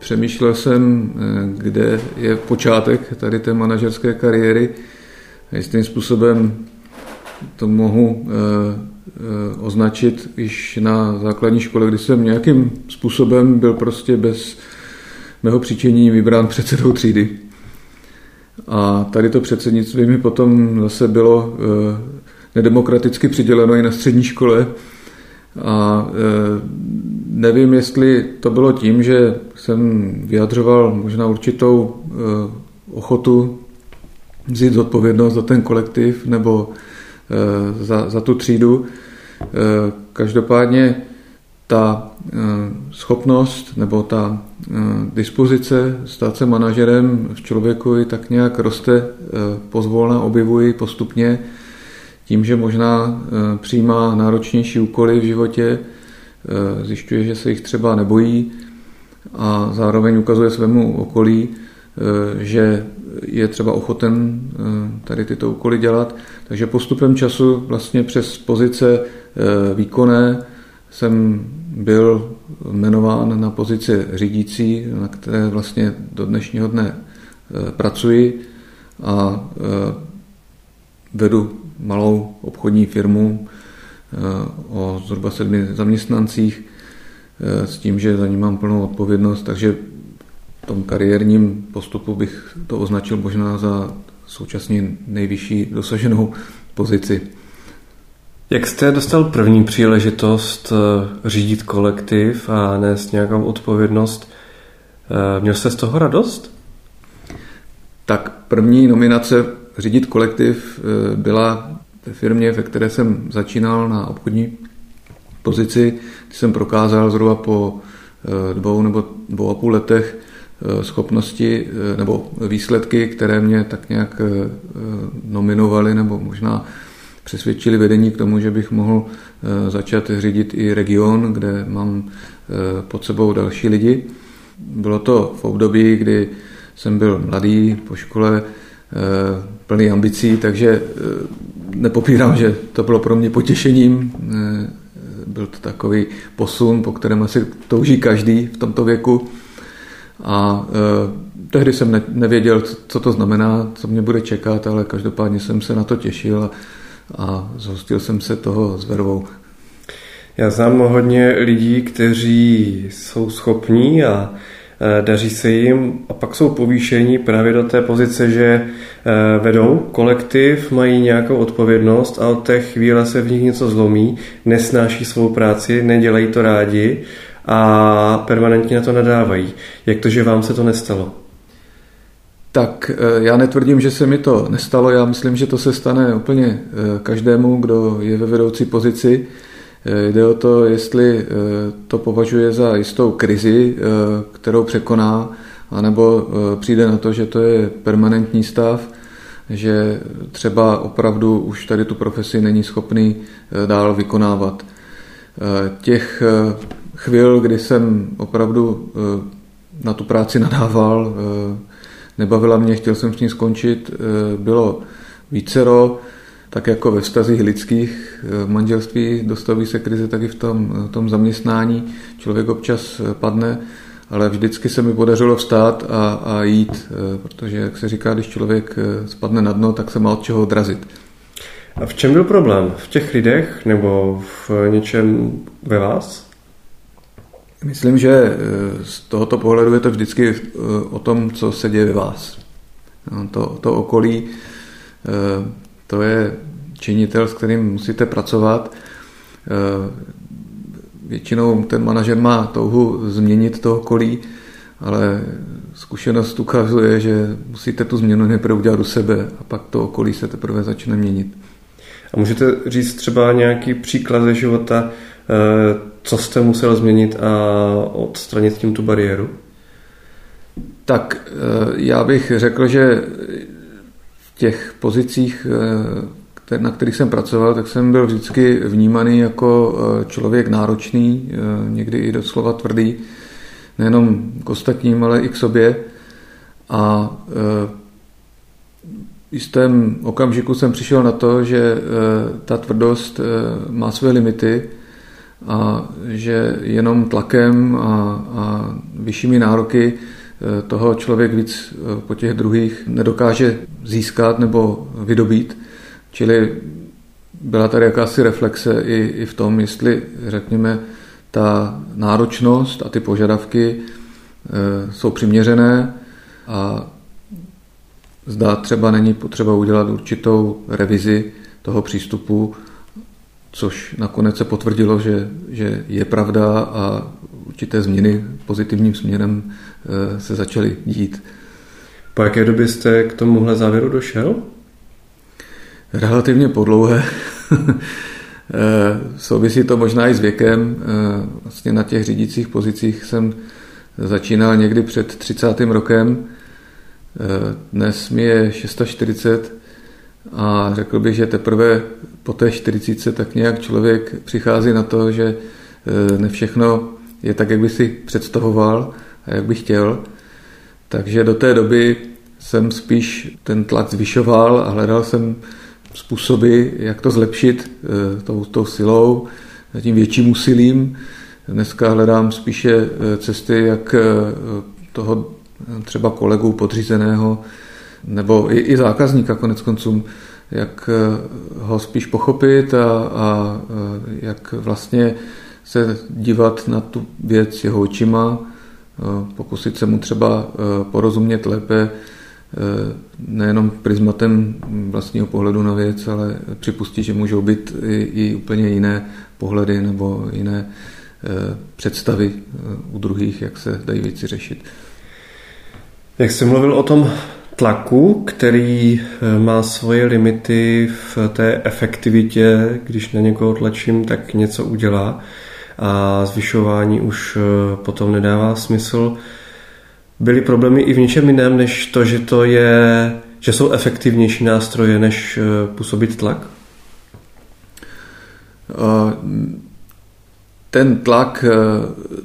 Přemýšlel jsem, kde je počátek tady té manažerské kariéry. Jistým způsobem to mohu označit již na základní škole, kdy jsem nějakým způsobem byl prostě bez mého přičení vybrán předsedou třídy. A tady to předsednictví mi potom zase bylo eh, nedemokraticky přiděleno i na střední škole. A eh, nevím, jestli to bylo tím, že jsem vyjadřoval možná určitou eh, ochotu vzít zodpovědnost za ten kolektiv nebo za, za tu třídu. Každopádně ta eh, schopnost nebo ta eh, dispozice stát se manažerem v člověku i tak nějak roste eh, pozvolna, objevuji postupně tím, že možná přijímá náročnější úkoly v životě, zjišťuje, že se jich třeba nebojí a zároveň ukazuje svému okolí, že je třeba ochoten tady tyto úkoly dělat. Takže postupem času vlastně přes pozice výkonné jsem byl jmenován na pozici řídící, na které vlastně do dnešního dne pracuji a vedu malou obchodní firmu o zhruba sedmi zaměstnancích s tím, že za ní mám plnou odpovědnost, takže v tom kariérním postupu bych to označil možná za současně nejvyšší dosaženou pozici. Jak jste dostal první příležitost eh, řídit kolektiv a nést nějakou odpovědnost? Eh, měl jste z toho radost? Tak první nominace řídit kolektiv eh, byla ve firmě, ve které jsem začínal na obchodní pozici, jsem prokázal zhruba po dvou nebo dvou a půl letech schopnosti nebo výsledky, které mě tak nějak nominovaly nebo možná přesvědčili vedení k tomu, že bych mohl eh, začat řídit i region, kde mám eh, pod sebou další lidi. Bylo to v období, kdy jsem byl mladý po škole, eh, plný ambicí, takže nepopírám, že to bylo pro mě potěšením. Byl to takový posun, po kterém asi touží každý v tomto věku. A tehdy jsem nevěděl, co to znamená, co mě bude čekat, ale každopádně jsem se na to těšil a a zhostil jsem se toho s vervou. Já znám hodně lidí, kteří jsou schopní a e, daří se jim a pak jsou povýšení právě do té pozice, že e, vedou kolektiv, mají nějakou odpovědnost a od té chvíle se v nich něco zlomí, nesnáší svou práci, nedělají to rádi a permanentně na to nadávají. Jak to, že vám se to nestalo? Tak eh, já netvrdím, že se mi to nestalo, já myslím, že to se stane úplně eh, každému, kdo je ve vedoucí pozici. Eh, jde o to, jestli to považuje za jistou krizi, kterou překoná, anebo přijde na to, že to je permanentní stav, že třeba opravdu už tady tu profesi není schopný dál vykonávat. Těch chvil, kdy jsem opravdu na tu práci nadával, nebavila mě, chtěl jsem s ní skončit, eh, bylo vícero, tak jako ve vztazích lidských, eh, v manželství dostaví se krize taky v tom, v tom zaměstnání. Člověk občas eh, padne, ale vždycky se mi podařilo vstát a, a jít, protože, jak se říká, když člověk spadne na dno, tak se má od čeho odrazit. A v čem byl problém? V těch lidech nebo v něčem ve vás? Myslím, že eh, z tohoto pohledu je to vždycky eh, o tom, co se děje ve vás. No, to, to okolí, eh, to je činitel, s kterým musíte pracovat. Většinou ten manažer má touhu změnit to okolí, ale zkušenost ukazuje, že musíte tu změnu nejprve udělat u sebe a pak to okolí se teprve začne měnit. A můžete říct třeba nějaký příklad ze života, co jste musel změnit a odstranit tím tu bariéru? Tak eh, já bych řekl, že těch pozicích, eh, na kterých jsem pracoval, tak jsem byl vždycky vnímaný jako eh, člověk náročný, někdy i doslova tvrdý, nejenom k ostatním, ale i k sobě. A v jistém okamžiku jsem přišel na to, že ta tvrdost má své limity a že jenom tlakem a, a vyššími nároky eh, toho člověk víc eh, po těch druhých nedokáže získat nebo vydobít. Čili byla tady jakási reflexe i, i v tom, jestli, řekněme, ta náročnost a ty požadavky e, jsou přiměřené a zdá třeba není potřeba udělat určitou revizi toho přístupu, což nakonec se potvrdilo, že, že je pravda a určité změny pozitivním směrem se začaly dít. Po jaké době jste k tomuhle závěru došel? Relativně podlouhé. Eh, souvisí to možná i s věkem. Eh, vlastně na těch řídících pozicích jsem začínal někdy před 30. rokem. Eh, dnes mi je 640 a řekl bych, že teprve po té 40 tak nějak člověk přichází na to, že ne všechno je tak, jak by si představoval jak by chtěl. Takže do té doby jsem spíš ten tlak zvyšoval a hledal jsem způsoby, jak to zlepšit eh, tou, tou silou, tím větším úsilím. Dneska hledám spíše eh, cesty, jak eh, toho třeba kolegu podřízeného nebo i, i zákazníka konec koncům, jak ho spíš pochopit a, a jak vlastně se dívat na tu věc jeho očima, pokusit se mu třeba porozumět lépe, Eh, nejenom prismatem vlastního pohledu na věc, ale připustit, že můžou být i, i úplně jiné pohledy nebo jiné eh, představy eh, u druhých, jak se dají věci řešit. Jak jsi mluvil o tom tlaku, který má svoje limity v té efektivitě, když na někoho tlačím, tak něco udělá a zvyšování už potom nedává smysl byly problémy i v něčem jiném, než to, že to je, že jsou efektivnější nástroje, než eh, působit tlak? Ten tlak,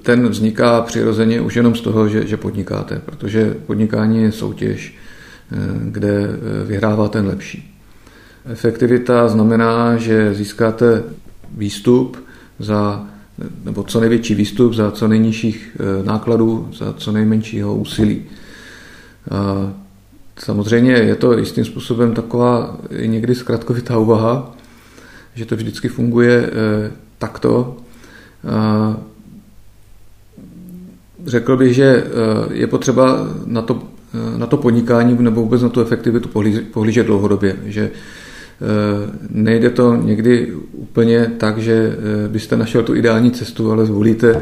ten vzniká přirozeně už jenom z toho, že, že podnikáte, protože podnikání je soutěž, kde vyhrává ten lepší. Efektivita znamená, že získáte výstup za nebo co největší výstup za co nejnižších eh, nákladů, za co nejmenšího úsilí. Samozřejmě je to jistým způsobem taková někdy zkratkovitá úvaha, že to vždycky funguje eh, takto. Řekl bych, že eh, je potřeba na to, na to podnikání nebo vůbec na tu efektivitu pohlížet dlouhodobě, že nejde to někdy úplně tak, že eh, byste našel tu ideální cestu, ale zvolíte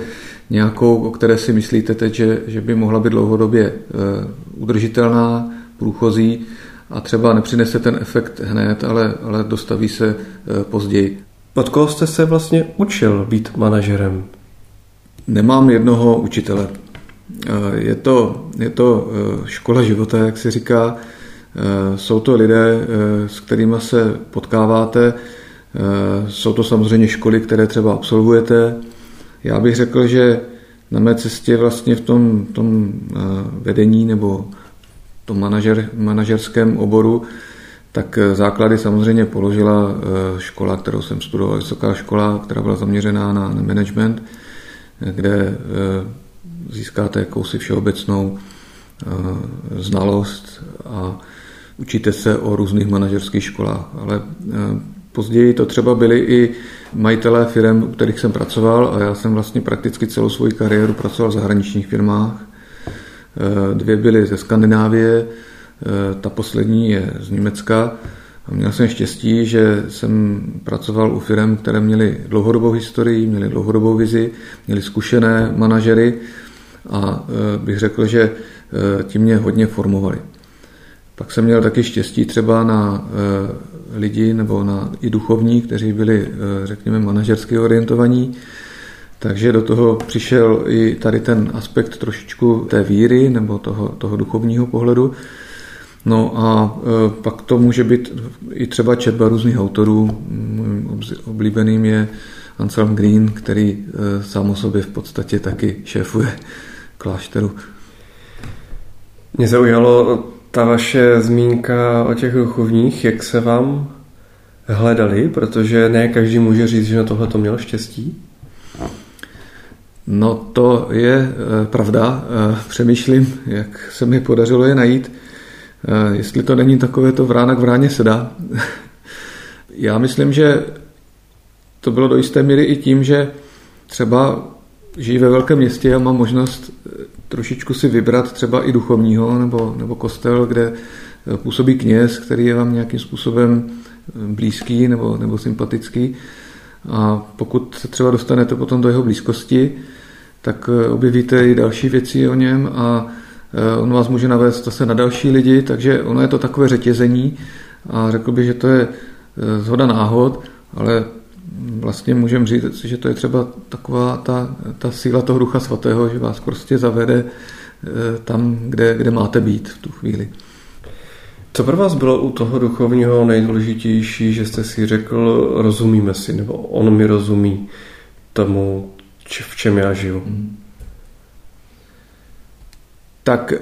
nějakou, o které si myslíte teď, že, že by mohla být dlouhodobě eh, udržitelná, průchozí a třeba nepřinese ten efekt hned, ale, ale dostaví se později. Od koho jste se vlastně učil být manažerem? Nemám jednoho učitele. Je to, je to škola života, jak se říká. Eh, jsou to lidé, eh, s kterými se potkáváte, eh, jsou to samozřejmě školy, které třeba absolvujete. Já bych řekl, že na mé cestě vlastně v tom, tom vedení nebo tom manažer, manažerském oboru, tak základy samozřejmě položila škola, kterou jsem studoval, vysoká škola, která byla zaměřená na, na management, kde získáte jakousi všeobecnou znalost a učíte se o různých manažerských školách, ale eh, později to třeba byli i majitelé firm, u kterých jsem pracoval a já jsem vlastně prakticky celou svou kariéru pracoval v zahraničních firmách. Eh, dvě byly ze Skandinávie, eh, ta poslední je z Německa. A měl jsem štěstí, že jsem pracoval u firm, které měly dlouhodobou historii, měly dlouhodobou vizi, měly zkušené manažery a bych řekl, že ti mě hodně formovali. Pak jsem měl taky štěstí třeba na e, lidi nebo na i duchovní, kteří byli, e, řekněme, manažersky orientovaní. Takže do toho přišel i tady ten aspekt trošičku té víry nebo toho, toho duchovního pohledu. No a e, pak to může být i třeba četba různých autorů. Mým oblíbeným je Anselm Green, který e, sám o sobě v podstatě taky šéfuje klášteru. Mě zaujalo ta vaše zmínka o těch duchovních, jak se vám hledali, protože ne každý může říct, že na tohle to měl štěstí? No to je pravda. Přemýšlím, jak se mi podařilo je najít. Jestli to není takové to vrána k vráně sedá. Já myslím, že to bylo do jisté míry i tím, že třeba žijí ve velkém městě a mám možnost eh, trošičku si vybrat třeba i duchovního nebo, nebo kostel, kde eh, působí kněz, který je vám nějakým způsobem eh, blízký nebo, nebo sympatický. A pokud se třeba dostanete potom do jeho blízkosti, tak objevíte i další věci o něm a on vás může navést zase na další lidi, takže ono je to takové řetězení a řekl bych, že to je zhoda náhod, ale vlastně můžeme říct, že to je třeba taková ta, ta síla toho ducha svatého, že vás prostě zavede eh, tam, kde, kde máte být v tu chvíli. Co pro vás bylo u toho duchovního nejdůležitější, že jste si řekl, rozumíme si, nebo on mi rozumí tomu, v čem já žiju? Hmm. Tak eh,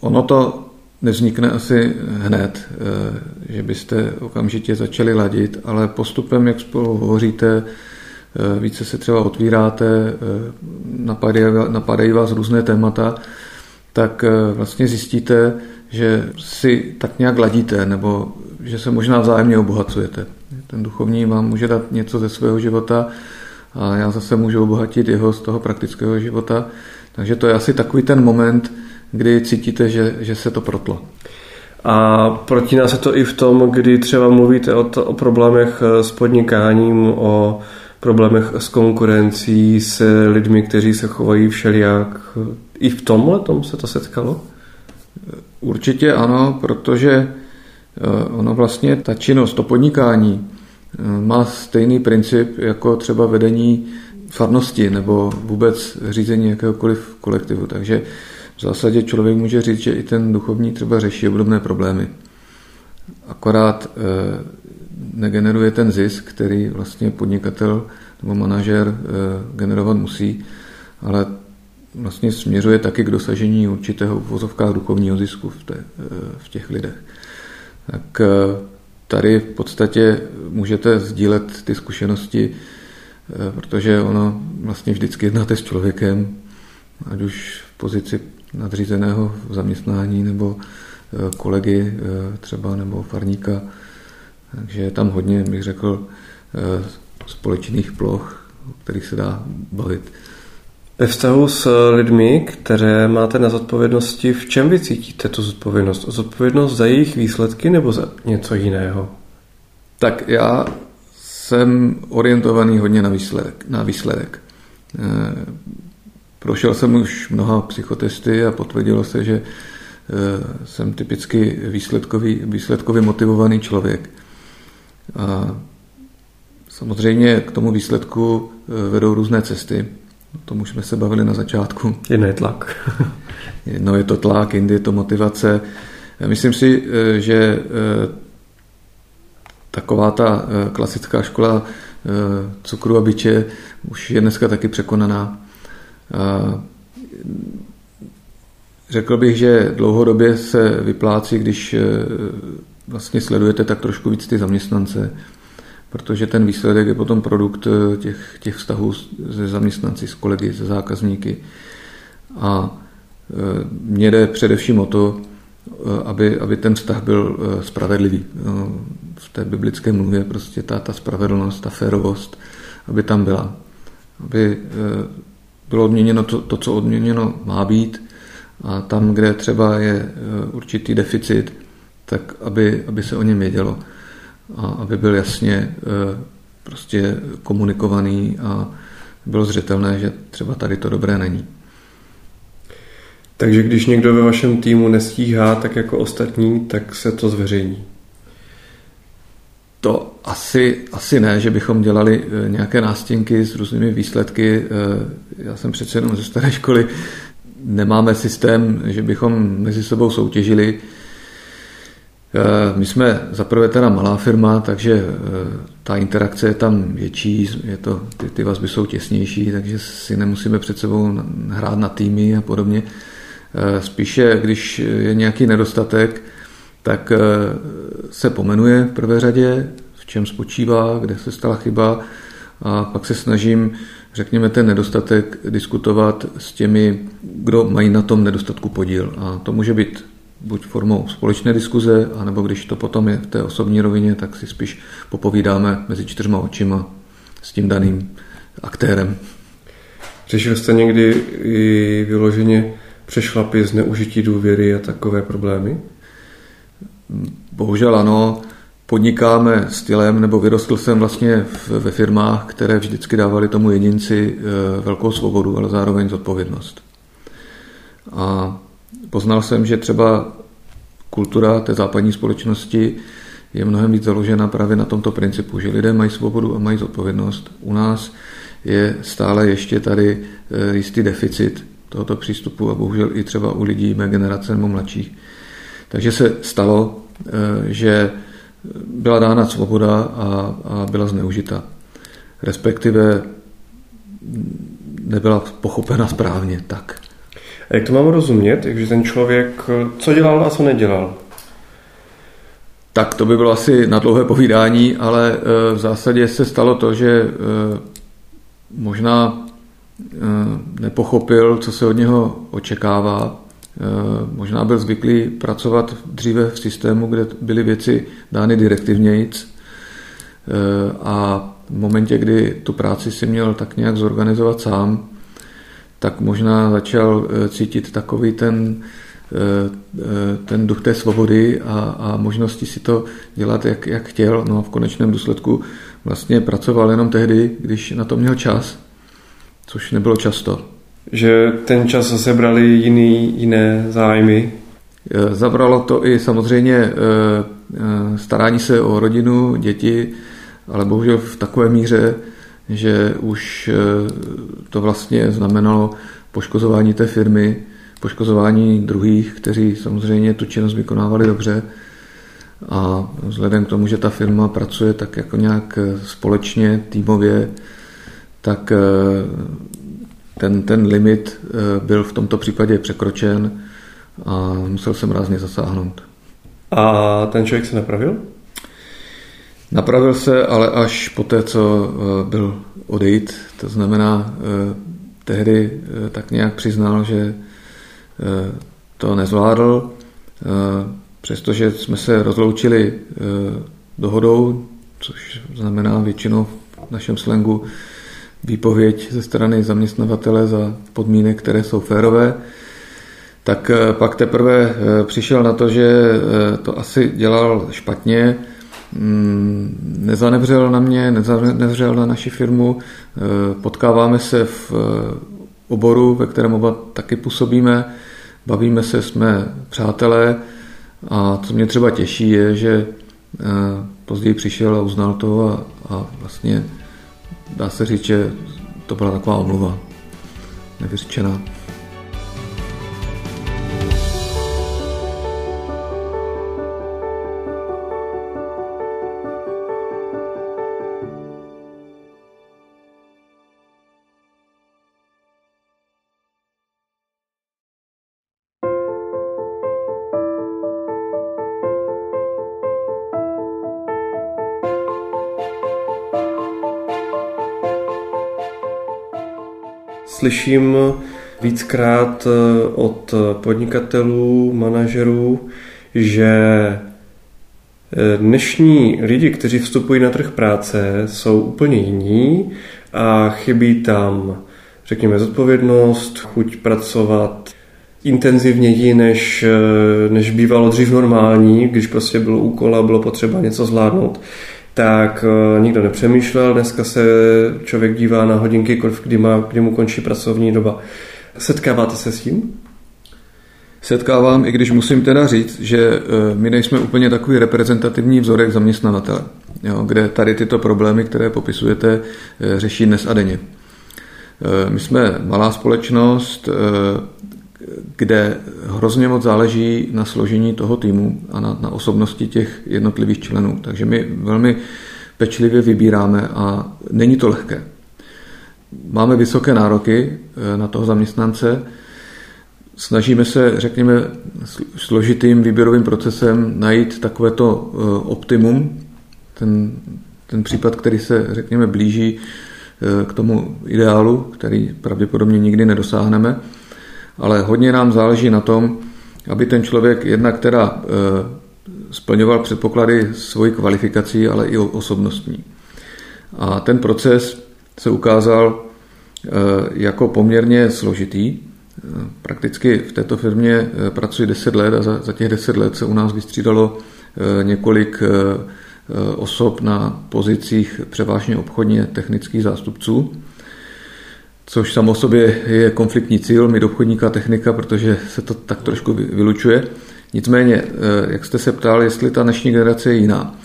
ono to nevznikne asi hned, eh, že byste okamžitě začali ladit, ale postupem, jak spolu hovoříte, eh, více se třeba otvíráte, eh, napadají, napadají vás různé témata, tak vlastně zjistíte, že si tak nějak ladíte, nebo že se možná vzájemně obohacujete. Ten duchovní vám může dát něco ze svého života a já zase můžu obohatit jeho z toho praktického života. Takže to je asi takový ten moment, kdy cítíte, že, že se to protlo. A protíná se to i v tom, kdy třeba mluvíte o, to, o problémech s podnikáním, o problémech s konkurencí, s lidmi, kteří se chovají všelijak. I v tomhle tom se to setkalo? Určitě ano, protože eh, ono vlastně, ta činnost, to podnikání eh, má stejný princip jako třeba vedení farnosti nebo vůbec řízení jakéhokoliv kolektivu. Takže v zásadě člověk může říct, že i ten duchovní třeba řeší obdobné problémy. Akorát e, negeneruje ten zisk, který vlastně podnikatel nebo manažer e, generovat musí, ale vlastně směřuje taky k dosažení určitého v duchovního zisku v, té, e, v těch lidech. Tak tady v podstatě můžete sdílet ty zkušenosti, protože ono vlastně vždycky jednáte s člověkem, ať už v pozici nadřízeného v zaměstnání nebo eh, kolegy eh, třeba nebo farníka. Takže je tam hodně, bych řekl, eh, společných ploch, o kterých se dá bavit. Ve vztahu s lidmi, které máte na zodpovědnosti, v čem vy cítíte tu zodpovědnost? Zodpovědnost za jejich výsledky nebo za něco jiného? Tak já jsem orientovaný hodně na výsledek. Na výsledek. Prošel jsem už mnoha psychotesty a potvrdilo se, že eh, jsem typicky výsledkový, výsledkově motivovaný člověk. A samozřejmě k tomu výsledku eh, vedou různé cesty. O tom už jsme se bavili na začátku. Jedno je tlak. Jedno je to tlak, jindy je to motivace. Myslím si, eh, že taková ta klasická škola cukru a byče už je dneska taky překonaná. Řekl bych, že dlouhodobě se vyplácí, když e, vlastně sledujete tak trošku víc ty zaměstnance, protože ten výsledek je potom produkt e, těch, těch vztahů se zaměstnanci, s kolegy, se zákazníky. A e, mně jde především o to, aby, aby ten vztah byl spravedlivý. No, v té biblické mluvě prostě ta, ta spravedlnost, ta férovost, aby tam byla. Aby bylo odměněno to, to, co odměněno má být a tam, kde třeba je e, určitý deficit, tak aby, aby se o něm vědělo a aby byl jasně e, prostě komunikovaný a bylo zřetelné, že třeba tady to dobré není. Takže když někdo ve vašem týmu nestíhá tak jako ostatní, tak se to zveřejní. To asi, asi ne, že bychom dělali eh, nějaké nástěnky s různými výsledky. Eh, já jsem přece jenom ze staré školy. Nemáme systém, že bychom mezi sebou soutěžili. Eh, my jsme zaprvé teda malá firma, takže ta interakce je tam větší, je to, ty, ty vazby jsou těsnější, takže si nemusíme před sebou hrát na týmy a podobně. Spíše, když je nějaký nedostatek, tak se pomenuje v prvé řadě, čem spočívá, kde se stala chyba a pak se snažím řekněme, ten nedostatek diskutovat s těmi, kdo mají na tom nedostatku podíl. A to může být buď formou společné diskuze, anebo když to potom je v té osobní rovině, tak si spíš popovídáme mezi čtyřma očima s tím daným aktérem. Řešil jste někdy i vyloženě přešlapy, zneužití důvěry a takové problémy? Bohužel ano. Podnikáme stylem, nebo vyrostl jsem vlastně ve firmách, které vždycky dávali tomu jedinci e, velkou svobodu, ale zároveň zodpovědnost. A poznal jsem, že třeba kultura té západní společnosti je mnohem víc založena právě na tomto principu, že lidé mají svobodu a mají zodpovědnost. U nás je stále ještě tady e, jistý deficit tohoto přístupu a bohužel i třeba u lidí mé generace nebo mladších. Takže se stalo, e, že byla dána svoboda a, a byla zneužita. Respektive nebyla pochopena správně tak. A jak to mám rozumět, že ten člověk, co dělal a co nedělal? Tak to by bylo asi na dlouhé povídání, ale e, v zásadě se stalo to, že e, možná e, nepochopil, co se od něho očekává. Možná byl zvyklý pracovat dříve v systému, kde byly věci dány direktivnějíc a v momentě, kdy tu práci si měl tak nějak zorganizovat sám, tak možná začal eh, cítit takový ten, eh, eh, ten duch té svobody a, a možnosti si to dělat, jak, jak chtěl. No a v konečném důsledku vlastně pracoval jenom tehdy, když na to měl čas, což nebylo často. Že ten čas zase brali jiný, jiné zájmy? Zabralo to i samozřejmě starání se o rodinu, děti, ale bohužel v takové míře, že už to vlastně znamenalo poškozování té firmy, poškozování druhých, kteří samozřejmě tu činnost vykonávali dobře. A vzhledem k tomu, že ta firma pracuje tak jako nějak společně, týmově, tak ten, ten limit byl v tomto případě překročen a musel jsem rázně zasáhnout. A ten člověk se napravil? Napravil se, ale až po té, co eh, byl odejít. To znamená, eh, tehdy eh, tak nějak přiznal, že to nezvládl, přestože jsme se rozloučili dohodou, což znamená většinou v našem slangu výpověď ze strany zaměstnavatele za podmínek, které jsou férové, tak pak teprve přišel na to, že to asi dělal špatně, Mm, nezanevřel na mě, nezanevřel na naši firmu. Eh, potkáváme se v eh, oboru, ve kterém oba taky působíme, bavíme se, jsme přátelé. A co mě třeba těší je, že eh, později přišel a uznal to a, a vlastně dá se říct, že to byla taková omluva nevyřčená. Slyším víckrát eh, od podnikatelů, manažerů, že eh, dnešní lidi, kteří vstupují na trh práce, jsou úplně jiní a chybí tam, řekněme, zodpovědnost, chuť pracovat intenzivněji, než, eh, než bývalo dřív normální, když prostě bylo úkol a bylo potřeba něco zvládnout tak eh, nikdo nepřemýšlel. Dneska se člověk dívá na hodinky, kdy, má, kdy mu končí pracovní doba. Setkáváte se s tím? Setkávám, i když musím teda říct, že eh, my nejsme úplně takový reprezentativní vzorek zaměstnavatele, jo, kde tady tyto problémy, které popisujete, eh, řeší dnes a denně. My jsme malá společnost, kde hrozně moc záleží na složení toho týmu a na, na osobnosti těch jednotlivých členů. Takže my velmi pečlivě vybíráme a není to lehké. Máme vysoké nároky eh, na toho zaměstnance, snažíme se, řekněme, složitým výběrovým procesem najít takovéto eh, optimum, ten, ten případ, který se, řekněme, blíží k tomu ideálu, který pravděpodobně nikdy nedosáhneme, ale hodně nám záleží na tom, aby ten člověk jednak teda splňoval předpoklady svojí kvalifikací, ale i osobnostní. A ten proces se ukázal jako poměrně složitý. Prakticky v této firmě pracuji 10 let a za, těch 10 let se u nás vystřídalo několik osob na pozicích převážně obchodně technických zástupců, což samo sobě je konfliktní cíl mít obchodníka technika, protože se to tak trošku vylučuje. Nicméně, eh, jak jste se ptal, jestli ta dnešní generace je jiná.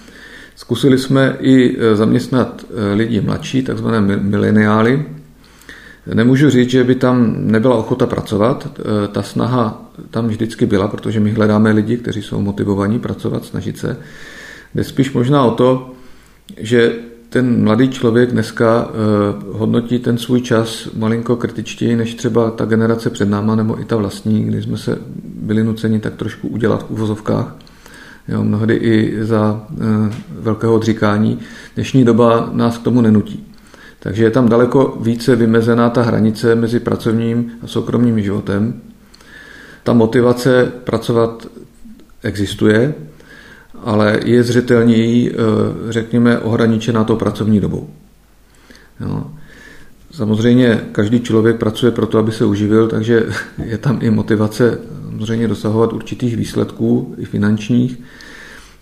Zkusili jsme i eh, zaměstnat eh, lidi mladší, takzvané mileniály. Nemůžu říct, že by tam nebyla ochota pracovat. Ta snaha tam vždycky byla, protože my hledáme lidi, kteří jsou motivovaní pracovat, snažit se. Jde spíš možná o to, že ten mladý člověk dneska hodnotí ten svůj čas malinko kritičtěji než třeba ta generace před náma nebo i ta vlastní, kdy jsme se byli nuceni tak trošku udělat v uvozovkách. Jo, mnohdy i za e, velkého odříkání. Dnešní doba nás k tomu nenutí. Takže je tam daleko více vymezená ta hranice mezi pracovním a soukromým životem. Ta motivace pracovat existuje, ale je zřetelněji, e, řekněme, ohraničená tou pracovní dobou. Jo. Samozřejmě každý člověk pracuje proto, aby se uživil, takže je tam i motivace samozřejmě dosahovat určitých výsledků, i finančních.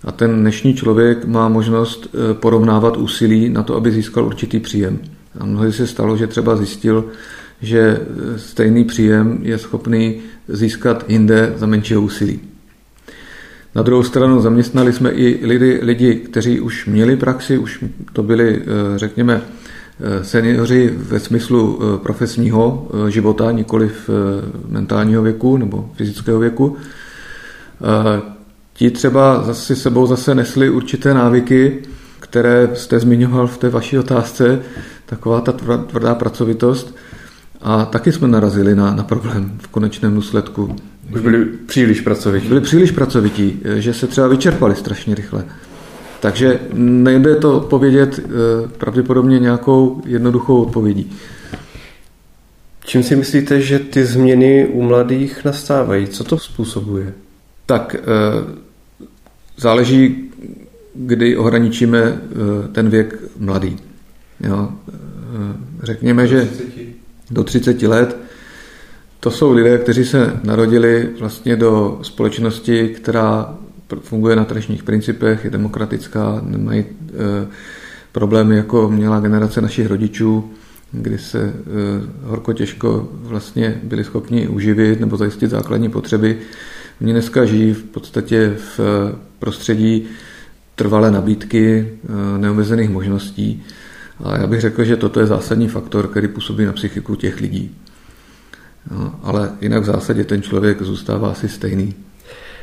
A ten dnešní člověk má možnost eh, porovnávat úsilí na to, aby získal určitý příjem. A mnohdy se stalo, že třeba zjistil, že eh, stejný příjem je schopný získat jinde za menšího úsilí. Na druhou stranu zaměstnali jsme i lidi, lidi, kteří už měli praxi, už to byli, eh, řekněme, Eh, seniori ve smyslu eh, profesního života, nikoli v mentálního věku nebo fyzického věku. Ti třeba zase sebou zase nesli určité návyky, které jste zmiňoval v té vaší otázce, taková ta tvrdá pracovitost. A taky jsme narazili na, na problém v konečném důsledku. Už byli příliš pracovití. Byli příliš pracovití, že se třeba vyčerpali strašně rychle. Takže nejde to povědět eh, pravděpodobně nějakou jednoduchou odpovědí. Čím si myslíte, že ty změny u mladých nastávají? Co to způsobuje? Tak eh, záleží, kdy ohraničíme eh, ten věk mladý. Jo. Řekněme, že do 30 let to jsou lidé, kteří se narodili vlastně do společnosti, která funguje na tržních principech, je demokratická, nemají e, problémy, jako měla generace našich rodičů, kdy se e, horko těžko vlastně byli schopni uživit nebo zajistit základní potřeby. Oni dneska žijí v podstatě v prostředí trvalé nabídky, e, neomezených možností. A já bych řekl, že toto je zásadní faktor, který působí na psychiku těch lidí. No, ale jinak v zásadě ten člověk zůstává asi stejný.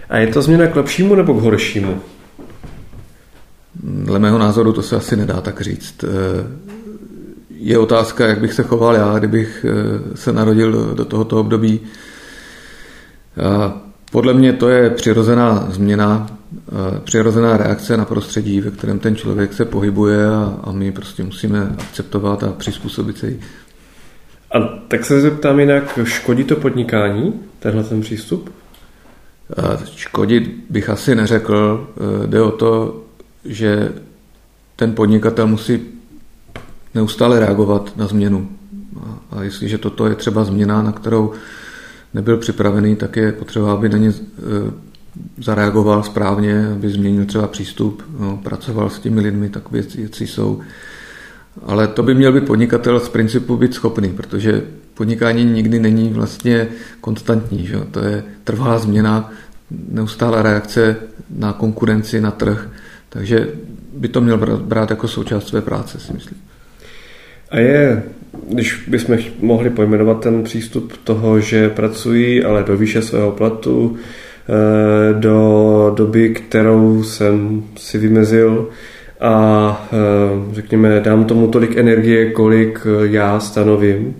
A je to změna k lepšímu nebo k horšímu? Dle mého názoru to se asi nedá tak říct. Eh, je otázka, jak bych se choval já, kdybych eh, se narodil do tohoto období. Podle mě to je přirozená změna, přirozená reakce na prostředí, ve kterém ten člověk se pohybuje a, my prostě musíme akceptovat a přizpůsobit se jí. A tak se zeptám jinak, škodí to podnikání, tenhle ten přístup? Škodit bych asi neřekl. E, jde o to, že ten podnikatel musí neustále reagovat na změnu. A jestliže toto je třeba změna, na kterou nebyl připravený, tak je potřeba, aby na ně e, zareagoval správně, aby změnil třeba přístup, no, pracoval s těmi lidmi, tak věci, věci jsou. Ale to by měl být podnikatel z principu být schopný, protože podnikání nikdy není vlastně konstantní. Že? To je trvalá změna, neustálá reakce na konkurenci, na trh. Takže by to měl brát, jako součást své práce, si myslím. A je, když bychom mohli pojmenovat ten přístup toho, že pracují, ale do výše svého platu, eh, do doby, kterou jsem si vymezil a eh, řekněme, dám tomu tolik energie, kolik já stanovím,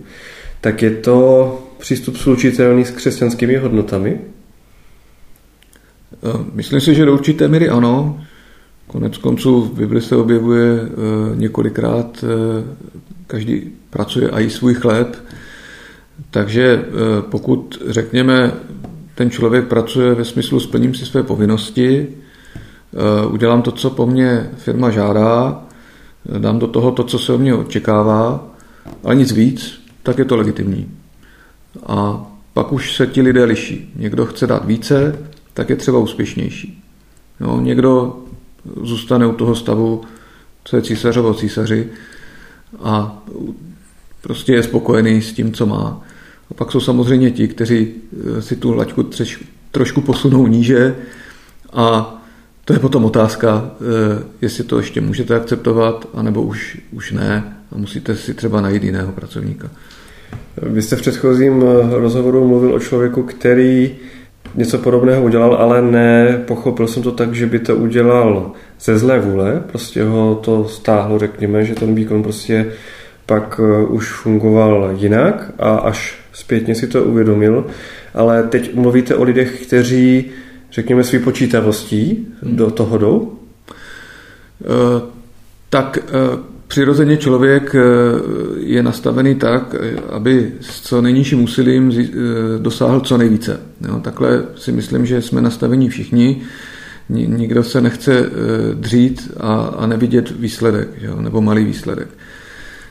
tak je to přístup slučitelný s křesťanskými hodnotami? Eh, myslím si, že do určité míry ano. Konec konců v Bibli se objevuje několikrát každý pracuje a jí svůj chléb, takže pokud řekněme, ten člověk pracuje ve smyslu splním si své povinnosti, udělám to, co po mně firma žádá, dám do toho to, co se o mě očekává, ale nic víc, tak je to legitimní. A pak už se ti lidé liší. Někdo chce dát více, tak je třeba úspěšnější. No, někdo zůstane u toho stavu, co je císařovo císaři a prostě je spokojený s tím, co má. A pak jsou samozřejmě ti, kteří eh, si tu laťku třeš, trošku posunou níže a to je potom otázka, eh, jestli to ještě můžete akceptovat, anebo už, už ne a musíte si třeba najít jiného pracovníka. Vy jste v předchozím eh, rozhovoru mluvil o člověku, který něco podobného udělal, ale nepochopil jsem to tak, že by to udělal ze zlé vůle, prostě ho to stáhlo, řekněme, že ten výkon prostě pak eh, už fungoval jinak a až zpětně si to uvědomil, ale teď mluvíte o lidech, kteří, řekněme, svý počítavostí do toho jdou? Uh, tak uh, Přirozeně člověk eh, je nastavený tak, aby s co nejnižším úsilím eh, dosáhl co nejvíce. Jo, takhle si myslím, že jsme nastavení všichni. Nikdo se nechce eh, dřít a, a nevidět výsledek, jo, nebo malý výsledek.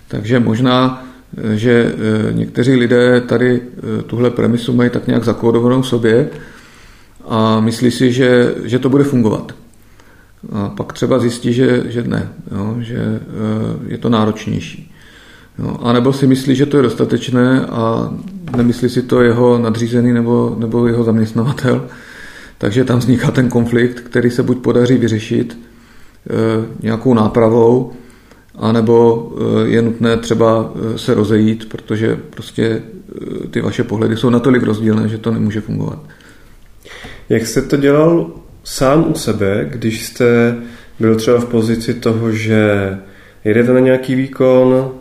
Takže možná, že někteří lidé tady tuhle premisu mají tak nějak zakódovanou sobě a myslí si, že, že to bude fungovat. A pak třeba zjistí, že, že ne, jo, že e, je to náročnější. Jo, a nebo si myslí, že to je dostatečné a nemyslí si to jeho nadřízený nebo, nebo jeho zaměstnavatel. Takže tam vzniká ten konflikt, který se buď podaří vyřešit e, nějakou nápravou, anebo e, je nutné třeba se rozejít, protože prostě ty vaše pohledy jsou natolik rozdílné, že to nemůže fungovat. Jak jste to dělal sám u sebe, když jste byl třeba v pozici toho, že jedete na nějaký výkon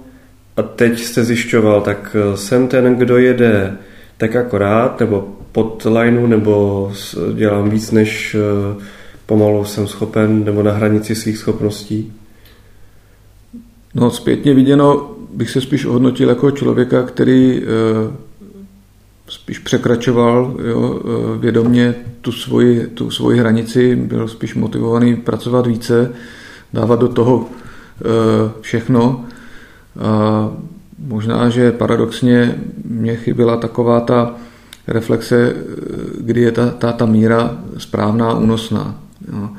a teď jste zjišťoval, tak eh, jsem ten, kdo jede tak akorát, nebo pod lineu, nebo dělám víc, než eh, pomalu jsem schopen, nebo na hranici svých schopností? No zpětně viděno bych se spíš ohodnotil jako člověka, který eh, spíš překračoval jo, e, vědomě tu svoji, tu svoji hranici, byl spíš motivovaný pracovat více, dávat do toho e, všechno. A možná, že paradoxně mě chyběla taková ta reflexe, e, kdy je ta, ta, ta míra správná, únosná. Jo.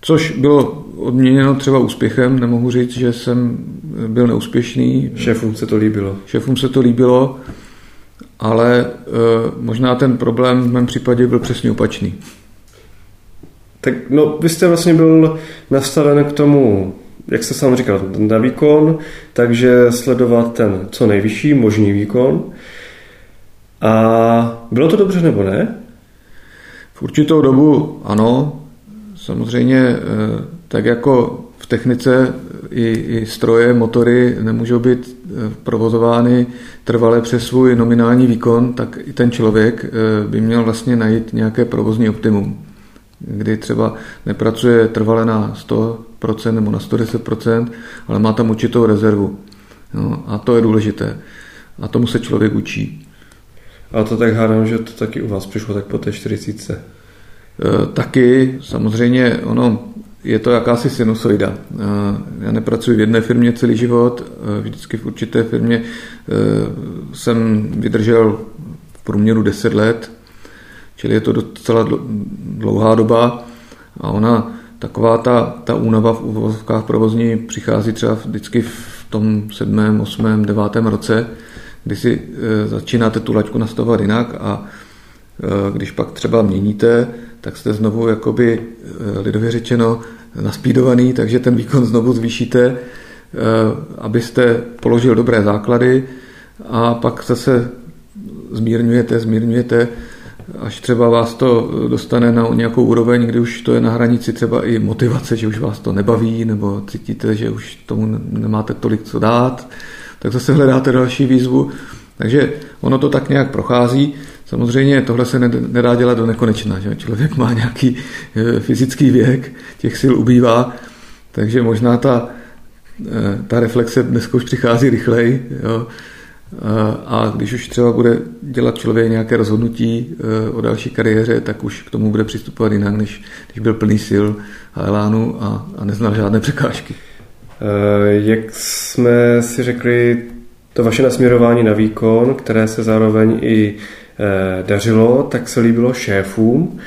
Což bylo odměněno třeba úspěchem, nemohu říct, že jsem byl neúspěšný. Šéfům se to líbilo. Šéfům se to líbilo ale e, možná ten problém v mém případě byl přesně opačný. Tak no, vy jste vlastně byl nastaven k tomu, jak jste sám říkal, na výkon, takže sledovat ten co nejvyšší možný výkon. A bylo to dobře nebo ne? V určitou dobu ano. Samozřejmě e, tak jako v technice i, i stroje, motory nemůžou být eh, provozovány trvale přes svůj nominální výkon, tak i ten člověk eh, by měl vlastně najít nějaké provozní optimum, kdy třeba nepracuje trvale na 100% nebo na 110%, ale má tam určitou rezervu. No, a to je důležité. A tomu se člověk učí. A to tak hádám, že to taky u vás přišlo tak po té 40. E, taky, samozřejmě ono je to jakási sinusoida. Já nepracuji v jedné firmě celý život, vždycky v určité firmě e, jsem vydržel v průměru 10 let, čili je to docela dlouhá doba a ona taková ta, ta únava v uvozovkách provozní přichází třeba vždycky v tom sedmém, osmém, devátém roce, kdy si začínáte tu laťku nastavovat jinak a když pak třeba měníte, tak jste znovu jakoby lidově řečeno naspídovaný, takže ten výkon znovu zvýšíte, eh, abyste položil dobré základy a pak zase zmírňujete, zmírňujete, až třeba vás to dostane na nějakou úroveň, kdy už to je na hranici třeba i motivace, že už vás to nebaví, nebo cítíte, že už tomu nemáte tolik co dát, tak zase hledáte další výzvu. Takže ono to tak nějak prochází. Samozřejmě tohle se nedá dělat do nekonečna. Že? Člověk má nějaký e, fyzický věk, těch sil ubývá, takže možná ta, ta reflexe dneska už přichází rychleji. Jo. A když už třeba bude dělat člověk nějaké rozhodnutí o další kariéře, tak už k tomu bude přistupovat jinak, než když byl plný sil a elánu a, a neznal žádné překážky. Jak jsme si řekli, to vaše nasměrování na výkon, které se zároveň i dařilo, tak se líbilo šéfům.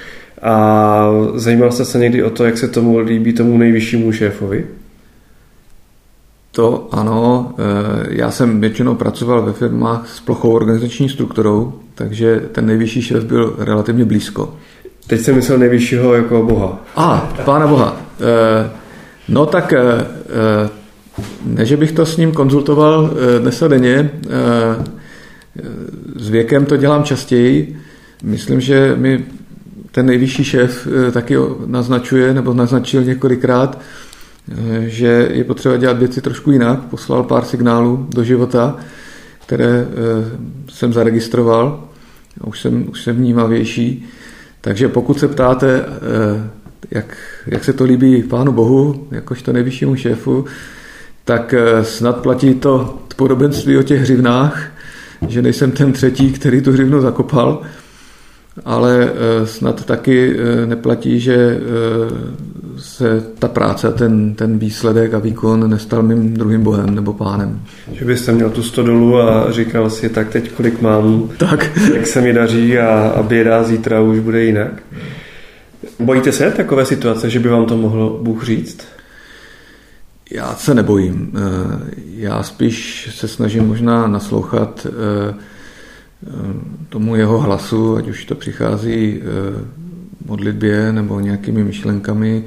A zajímal jste se někdy o to, jak se tomu líbí tomu nejvyššímu šéfovi? To ano, eh, já jsem většinou pracoval ve firmách s plochou organizační strukturou, takže ten nejvyšší šéf byl relativně blízko. Teď jsem myslel nejvyššího jako boha. A, pána boha. Eh, no tak eh, ne, že bych to s ním konzultoval dnes a denně, s věkem to dělám častěji. Myslím, že mi ten nejvyšší šéf eh, taky naznačuje, nebo naznačil několikrát, eh, že je potřeba dělat věci trošku jinak. Poslal pár signálů do života, které eh, jsem zaregistroval. Už jsem, už jsem vnímavější. Takže pokud se ptáte, jak, jak se to líbí Pánu Bohu, jakožto nejvyššímu šéfu, tak snad platí to podobenství o těch hřivnách, že nejsem ten třetí, který tu hřivnu zakopal, ale eh, snad taky eh, neplatí, že eh, se ta práce, ten, ten výsledek a výkon nestal mým druhým bohem nebo pánem. Že byste měl tu stodolu a říkal si, tak teď kolik mám, tak. jak se mi daří a, a běda zítra už bude jinak. Bojíte se takové situace, že by vám to mohlo Bůh říct? Já se nebojím. Já spíš se snažím možná naslouchat tomu jeho hlasu, ať už to přichází eh, modlitbě nebo nějakými myšlenkami,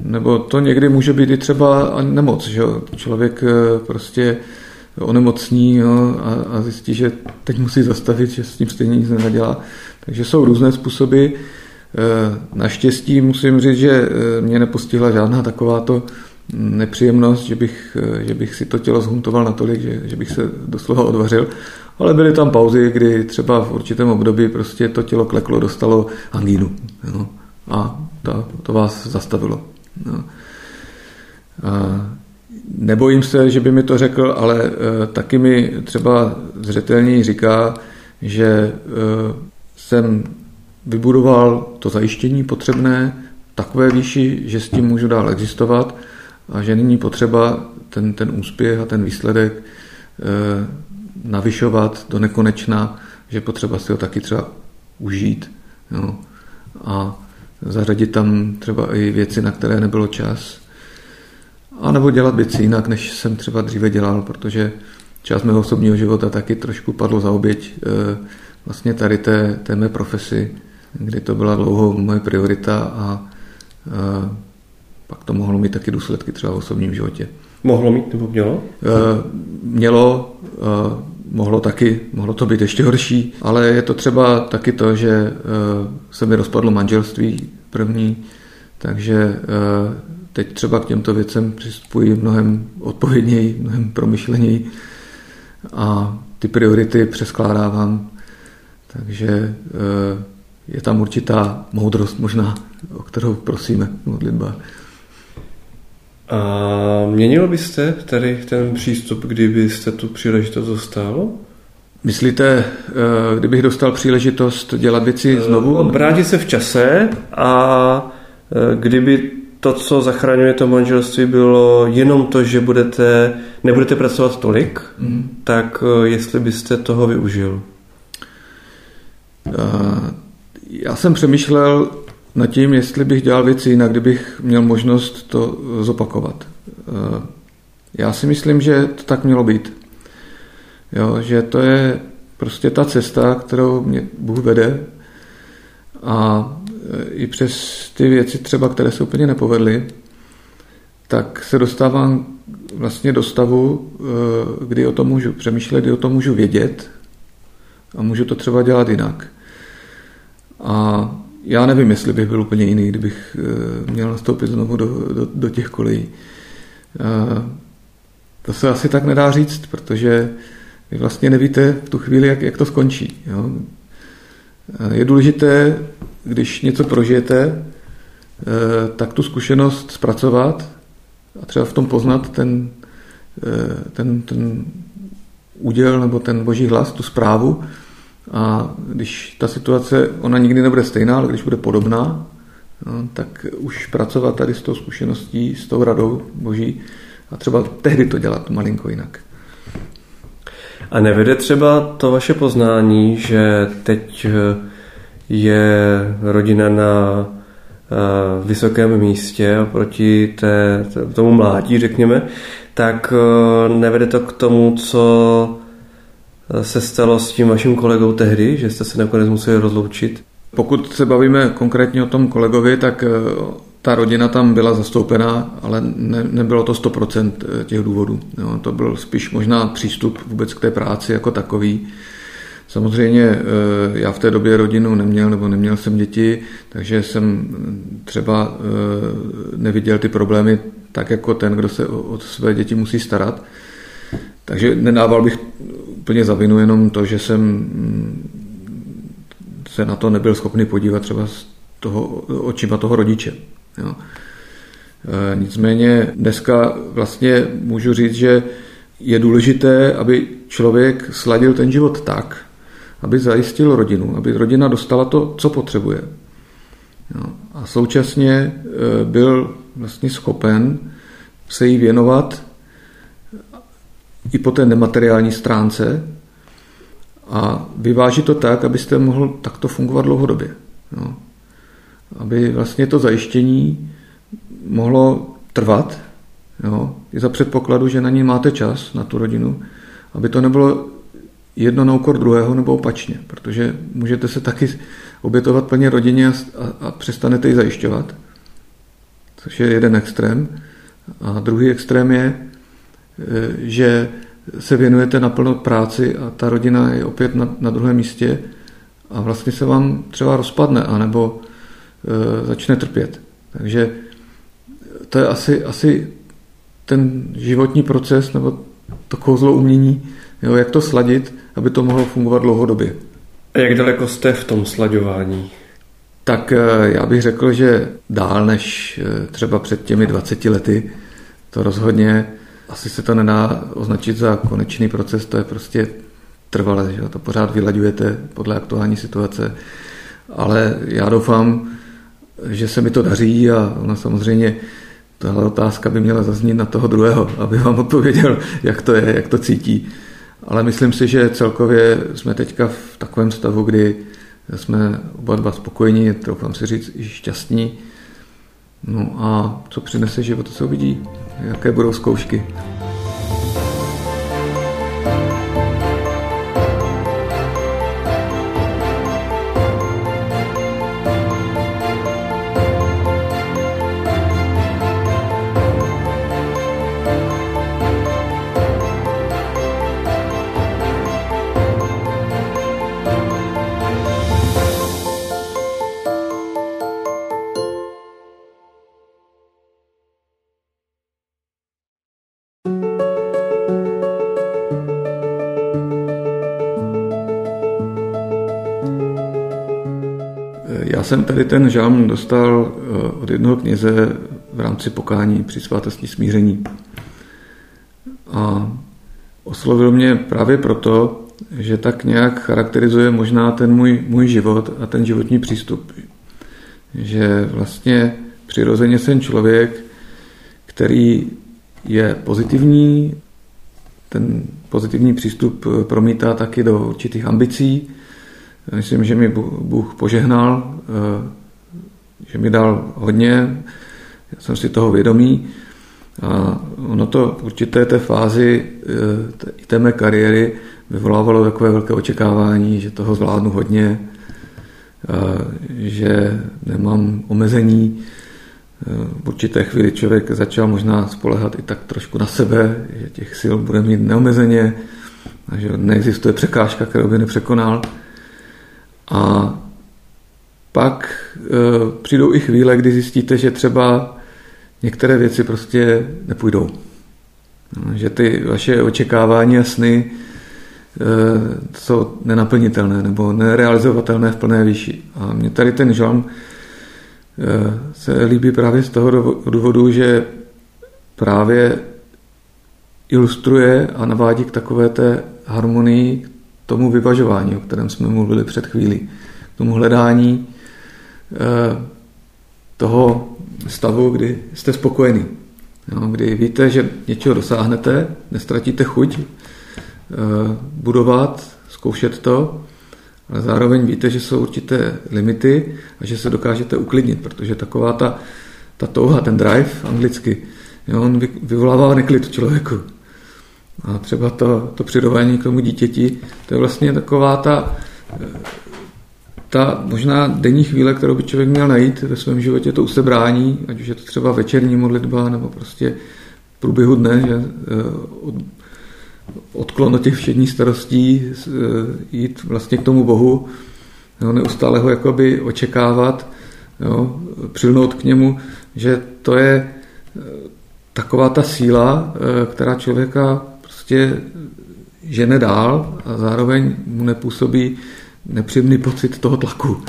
nebo to někdy může být i třeba nemoc, že člověk eh, prostě onemocní jo, a, a zjistí, že teď musí zastavit, že s tím stejně nic nenadělá. Takže jsou různé způsoby. Eh, naštěstí musím říct, že mě nepostihla žádná takováto nepříjemnost, že bych, že bych si to tělo zhuntoval natolik, že, že bych se doslova odvařil. Ale byly tam pauzy, kdy třeba v určitém období prostě to tělo kleklo, dostalo angínu. Jo? A to, to vás zastavilo. Jo? A nebojím se, že by mi to řekl, ale e, taky mi třeba zřetelně říká, že e, jsem vybudoval to zajištění potřebné takové výši, že s tím můžu dál existovat a že není potřeba ten, ten úspěch a ten výsledek e, navyšovat do nekonečna, že potřeba si ho taky třeba užít jo, a zařadit tam třeba i věci, na které nebylo čas. A nebo dělat věci jinak, než jsem třeba dříve dělal, protože část mého osobního života taky trošku padlo za oběť e, vlastně tady té, té mé profesi, kdy to byla dlouho moje priorita a e, pak to mohlo mít taky důsledky třeba v osobním životě. Mohlo mít nebo mělo? E, mělo, mohlo taky, mohlo to být ještě horší, ale je to třeba taky to, že eh, se mi rozpadlo manželství první, takže eh, teď třeba k těmto věcem přistupuji mnohem odpovědněji, mnohem promyšleněji a ty priority přeskládávám, takže eh, je tam určitá moudrost možná, o kterou prosíme modlitba. A měnil byste tady ten přístup, kdybyste tu příležitost dostal? Myslíte, eh, kdybych dostal příležitost dělat věci eh, znovu? Vrátit se v čase a eh, kdyby to, co zachraňuje to manželství, bylo jenom to, že budete, nebudete pracovat tolik, mm. tak jestli byste toho využil? Já jsem přemýšlel nad tím, jestli bych dělal věci jinak, kdybych měl možnost to zopakovat. Eh, já si myslím, že to tak mělo být. Jo, že to je prostě ta cesta, kterou mě Bůh vede a eh, i přes ty věci třeba, které se úplně nepovedly, tak se dostávám vlastně do stavu, eh, kdy o tom můžu přemýšlet, kdy o tom můžu vědět a můžu to třeba dělat jinak. A já nevím, jestli bych byl úplně jiný, kdybych eh, měl nastoupit znovu do, do, do těch kolejí. Eh, to se asi tak nedá říct, protože vy vlastně nevíte v tu chvíli, jak, jak to skončí. Jo? Eh, je důležité, když něco prožijete, tak tu zkušenost zpracovat a třeba v tom poznat ten, ten, ten úděl nebo ten boží hlas, tu zprávu. A když ta situace, ona nikdy nebude stejná, ale když bude podobná, no, tak už pracovat tady s tou zkušeností, s tou radou boží a třeba tehdy to dělat malinko jinak. A nevede třeba to vaše poznání, že teď je rodina na eh, vysokém místě oproti té, tomu mládí, řekněme, tak eh, nevede to k tomu, co eh, se stalo s tím vaším kolegou tehdy, že jste se nakonec museli rozloučit? Pokud se bavíme konkrétně o tom kolegovi, tak ta rodina tam byla zastoupená, ale ne, nebylo to 100% těch důvodů. Jo, to byl spíš možná přístup vůbec k té práci jako takový. Samozřejmě eh, já v té době rodinu neměl, nebo neměl jsem děti, takže jsem třeba eh, neviděl ty problémy tak jako ten, kdo se o své děti musí starat. Takže nedával bych úplně za vinu jenom to, že jsem mm, se na to nebyl schopný podívat třeba z toho, očima toho rodiče. Jo. E, nicméně dneska vlastně můžu říct, že je důležité, aby člověk sladil ten život tak, aby zajistil rodinu, aby rodina dostala to, co potřebuje. Jo. A současně e, byl vlastně schopen se jí věnovat i po té nemateriální stránce a vyvážit to tak, abyste mohl takto fungovat dlouhodobě. Jo. Aby vlastně to zajištění mohlo trvat, jo, i za předpokladu, že na ní máte čas, na tu rodinu, aby to nebylo jedno na úkor druhého nebo opačně, protože můžete se taky obětovat plně rodině a, a, a přestanete ji zajišťovat, což je jeden extrém. A druhý extrém je, že se věnujete naplno práci a ta rodina je opět na, na druhém místě a vlastně se vám třeba rozpadne anebo e, začne trpět. Takže to je asi, asi ten životní proces nebo to kouzlo umění, jo, jak to sladit, aby to mohlo fungovat dlouhodobě. A jak daleko jste v tom slaďování? Tak eh, já bych řekl, že dál než eh, třeba před těmi 20 lety, to rozhodně asi se to nedá označit za konečný proces, to je prostě trvalé, že to pořád vylaďujete podle aktuální situace, ale já doufám, že se mi to daří a ona samozřejmě tahle otázka by měla zaznít na toho druhého, aby vám odpověděl, jak to je, jak to cítí. Ale myslím si, že celkově jsme teďka v takovém stavu, kdy jsme oba dva spokojení, troufám si říct i šťastní. No a co přinese život, to se uvidí, jaké budou zkoušky. Jsem tady ten žalm dostal eh, od jednoho kněze v rámci pokání při svátostní smíření. A oslovil mě právě proto, že tak nějak charakterizuje možná ten můj, můj život a ten životní přístup. Že vlastně přirozeně jsem člověk, který je pozitivní, ten pozitivní přístup promítá taky do určitých ambicí, Myslím, že mi Bůh požehnal, eh, že mi dal hodně, já jsem si toho vědomý. A ono to v určité té fázi eh, té mé kariéry vyvolávalo takové velké očekávání, že toho zvládnu hodně, že nemám omezení. Eh, v určité chvíli člověk začal možná spolehat i tak trošku na sebe, že těch sil bude mít neomezeně a že neexistuje překážka, kterou by nepřekonal. A pak e, přijdou i chvíle, kdy zjistíte, že třeba některé věci prostě nepůjdou. Že ty vaše očekávání a sny e, jsou nenaplnitelné nebo nerealizovatelné v plné výši. A mě tady ten žalm e, se líbí právě z toho důvodu, že právě ilustruje a navádí k takové té harmonii, tomu vyvažování, o kterém jsme mluvili před chvílí, k tomu hledání eh, toho stavu, kdy jste spokojený. Kdy víte, že něčeho dosáhnete, nestratíte chuť eh, budovat, zkoušet to, ale zároveň víte, že jsou určité limity a že se dokážete uklidnit, protože taková ta, ta touha, ten drive anglicky, jo, on vyvolává neklid člověku. A třeba to, to přirování k tomu dítěti, to je vlastně taková ta, ta možná denní chvíle, kterou by člověk měl najít ve svém životě, to usebrání, ať už je to třeba večerní modlitba, nebo prostě v průběhu dne, že od, odklon od těch všedních starostí, jít vlastně k tomu Bohu, jo, neustále ho jakoby očekávat, jo, přilnout k němu, že to je taková ta síla, která člověka prostě žene dál a zároveň mu nepůsobí nepříjemný pocit toho tlaku.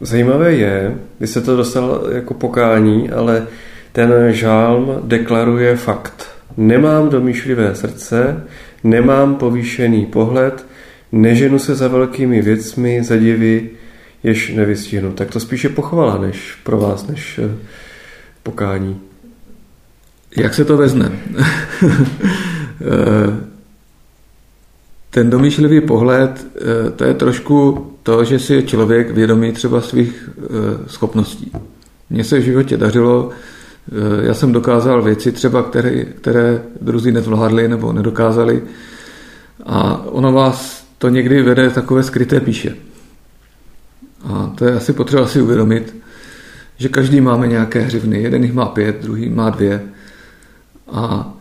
Zajímavé je, vy se to dostal jako pokání, ale ten žálm deklaruje fakt. Nemám domýšlivé srdce, nemám povýšený pohled, neženu se za velkými věcmi, za divy, jež nevystihnu. Tak to spíše pochvala než pro vás, než eh, pokání. Jak se to vezme? Eh, ten domýšlivý pohled, eh, to je trošku to, že si je člověk vědomý třeba svých eh, schopností. Mně se v životě dařilo, já jsem dokázal věci třeba, které, které druzí nezvládli nebo nedokázali a ono vás to někdy vede takové skryté píše. A to je asi potřeba si uvědomit, že každý máme nějaké hřivny. Jeden jich má pět, druhý má dvě. A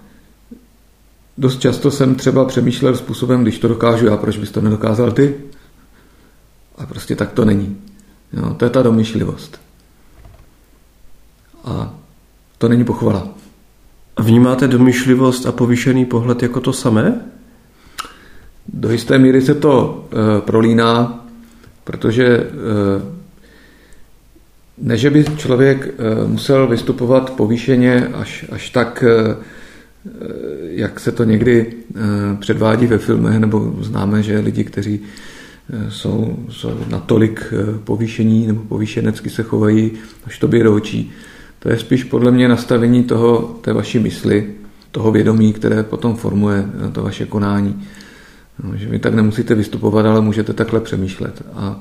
Dost často jsem třeba přemýšlel způsobem, když to dokážu já, proč bys to nedokázal ty? A prostě tak to není. Jo, to je ta domýšlivost. A to není pochvala. Vnímáte domýšlivost a povýšený pohled jako to samé? Do jisté míry se to e, prolíná, protože e, ne, že by člověk e, musel vystupovat povýšeně až, až tak e, Eh, jak se to někdy eh, předvádí ve filmech, nebo známe, že lidi, kteří eh, jsou, jsou natolik povýšení nebo povýšenecky se chovají, až to do očí. To je spíš podle mě nastavení toho, té vaší mysli, toho vědomí, které potom formuje to vaše konání. No, že vy tak nemusíte vystupovat, ale můžete takhle přemýšlet. A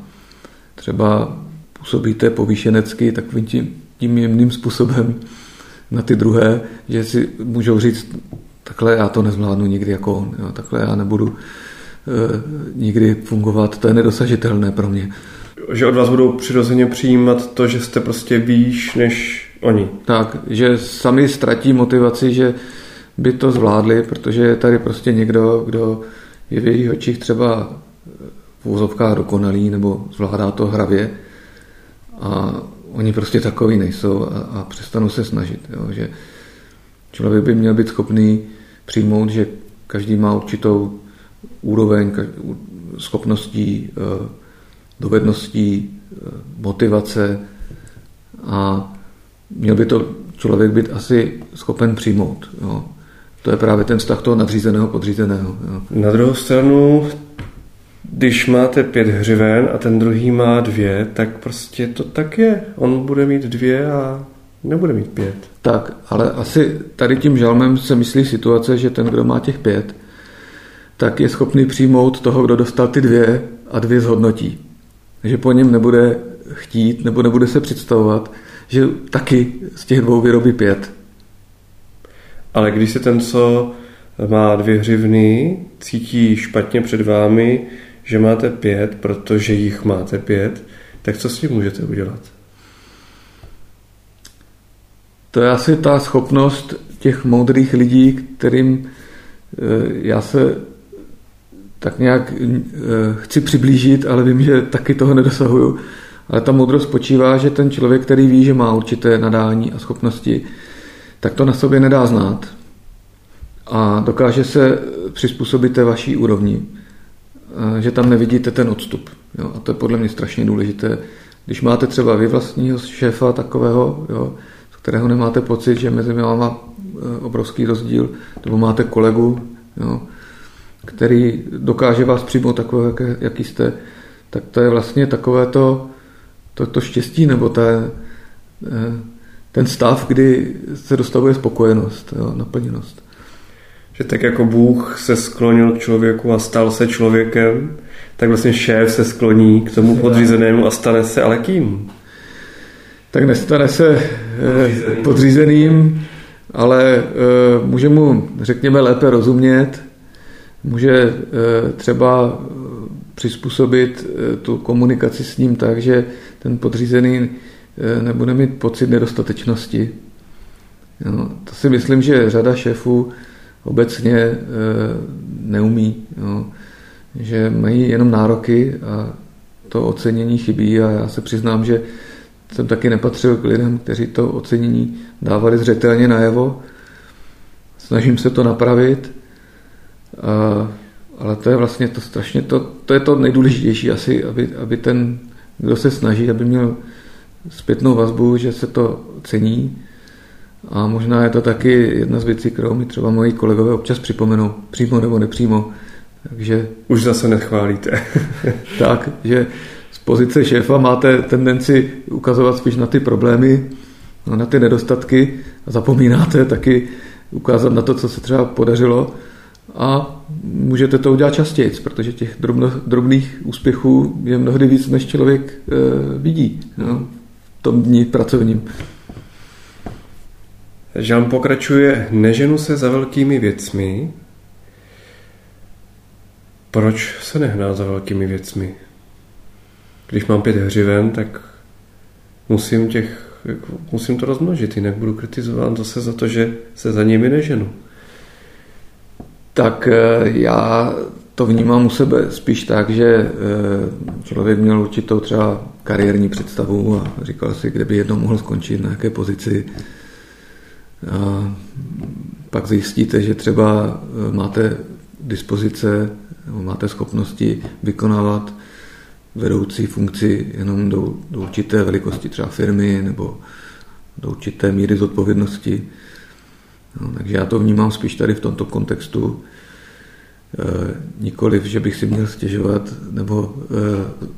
třeba působíte povýšenecky takovým tím, tím jemným způsobem, na ty druhé, že si můžou říct, takhle já to nezvládnu nikdy jako on, jo, takhle já nebudu e, nikdy fungovat, to je nedosažitelné pro mě. Že od vás budou přirozeně přijímat to, že jste prostě výš než oni. Tak, že sami ztratí motivaci, že by to zvládli, protože je tady prostě někdo, kdo je v jejich očích třeba v úzovkách dokonalý nebo zvládá to hravě a oni prostě takový nejsou a, a přestanou se snažit. Jo, že člověk by měl být schopný přijmout, že každý má určitou úroveň schopností, eh, dovedností, eh, motivace a měl by to člověk být asi schopen přijmout. Jo. To je právě ten vztah toho nadřízeného, podřízeného. Jo. Na druhou stranu když máte pět hřiven a ten druhý má dvě, tak prostě to tak je. On bude mít dvě a nebude mít pět. Tak, ale asi tady tím žalmem se myslí situace, že ten, kdo má těch pět, tak je schopný přijmout toho, kdo dostal ty dvě a dvě zhodnotí. Že po něm nebude chtít nebo nebude se představovat, že taky z těch dvou vyrobí pět. Ale když se ten, co má dvě hřivny, cítí špatně před vámi, že máte pět, protože jich máte pět, tak co s tím můžete udělat? To je asi ta schopnost těch moudrých lidí, kterým eh, já se tak nějak eh, chci přiblížit, ale vím, že taky toho nedosahuju. Ale ta moudrost spočívá, že ten člověk, který ví, že má určité nadání a schopnosti, tak to na sobě nedá znát. A dokáže se přizpůsobit té vaší úrovni že tam nevidíte ten odstup. Jo? A to je podle mě strašně důležité. Když máte třeba vy vlastního šéfa takového, jo, kterého nemáte pocit, že mezi váma obrovský rozdíl, nebo máte kolegu, jo, který dokáže vás přijmout takové, jaký jste, tak to je vlastně takové to, to, to štěstí, nebo ta, ten stav, kdy se dostavuje spokojenost, jo, naplněnost. Že tak jako Bůh se sklonil k člověku a stal se člověkem, tak vlastně šéf se skloní k tomu podřízenému a stane se ale kým? Tak nestane se podřízeným, podřízeným ale e, může mu, řekněme, lépe rozumět, může e, třeba přizpůsobit tu komunikaci s ním tak, že ten podřízený nebude mít pocit nedostatečnosti. Jo, to si myslím, že řada šéfů obecně neumí. Jo, že mají jenom nároky a to ocenění chybí a já se přiznám, že jsem taky nepatřil k lidem, kteří to ocenění dávali zřetelně najevo. Snažím se to napravit, a, ale to je vlastně to strašně, to, to je to nejdůležitější asi, aby, aby ten, kdo se snaží, aby měl zpětnou vazbu, že se to cení. A možná je to taky jedna z věcí, kterou mi třeba moji kolegové občas připomenou, přímo nebo nepřímo. Takže... Už zase nechválíte. tak, že pozice šéfa máte tendenci ukazovat spíš na ty problémy, na ty nedostatky a zapomínáte taky ukázat na to, co se třeba podařilo a můžete to udělat častěji, protože těch drobno, drobných úspěchů je mnohdy víc, než člověk e, vidí no, v tom dní pracovním. Jean pokračuje, neženu se za velkými věcmi. Proč se nehná za velkými věcmi? když mám pět hřiven, tak musím, těch, jako, musím to rozmnožit, jinak budu kritizován zase za to, že se za nimi neženu. Tak eh, já to vnímám u sebe spíš tak, že eh, člověk měl určitou třeba kariérní představu a říkal si, kde by jednou mohl skončit, na jaké pozici. A pak zjistíte, že třeba eh, máte dispozice, máte schopnosti vykonávat vedoucí funkci jenom do, do určité velikosti třeba firmy nebo do určité míry zodpovědnosti. No, takže já to vnímám spíš tady v tomto kontextu. E, nikoliv, že bych si měl stěžovat nebo e,